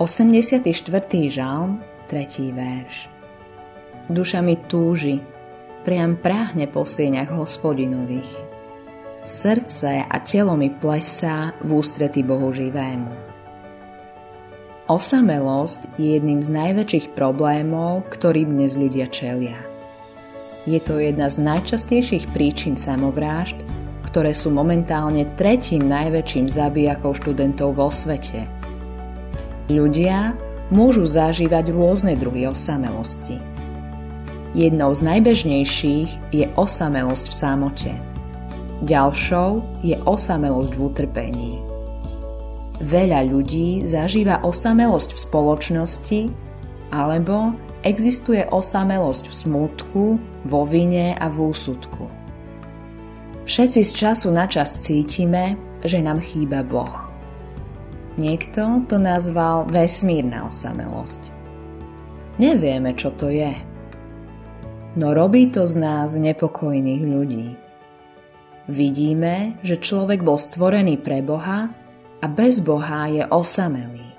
84. žalm, 3. verš. Duša mi túži, priam práhne po sieňach hospodinových. Srdce a telo mi plesá v ústrety Bohu živému. Osamelosť je jedným z najväčších problémov, ktorým dnes ľudia čelia. Je to jedna z najčastejších príčin samovrážd, ktoré sú momentálne tretím najväčším zabijakou študentov vo svete. Ľudia môžu zažívať rôzne druhy osamelosti. Jednou z najbežnejších je osamelosť v samote. Ďalšou je osamelosť v utrpení. Veľa ľudí zažíva osamelosť v spoločnosti alebo existuje osamelosť v smutku, vo vine a v úsudku. Všetci z času na čas cítime, že nám chýba Boh. Niekto to nazval vesmírna osamelosť. Nevieme, čo to je. No robí to z nás nepokojných ľudí. Vidíme, že človek bol stvorený pre Boha a bez Boha je osamelý.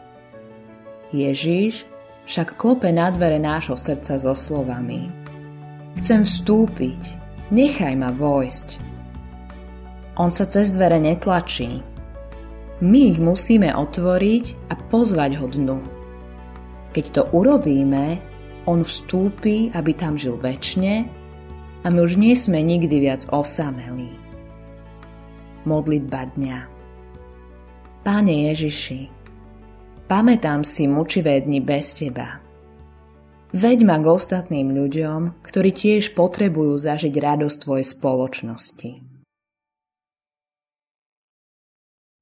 Ježíš však klope na dvere nášho srdca so slovami. Chcem vstúpiť, nechaj ma vojsť. On sa cez dvere netlačí. My ich musíme otvoriť a pozvať ho dnu. Keď to urobíme, on vstúpi, aby tam žil väčšine a my už nie sme nikdy viac osamelí. Modlitba dňa Páne Ježiši, pamätám si mučivé dni bez Teba. Veď ma k ostatným ľuďom, ktorí tiež potrebujú zažiť radosť Tvojej spoločnosti.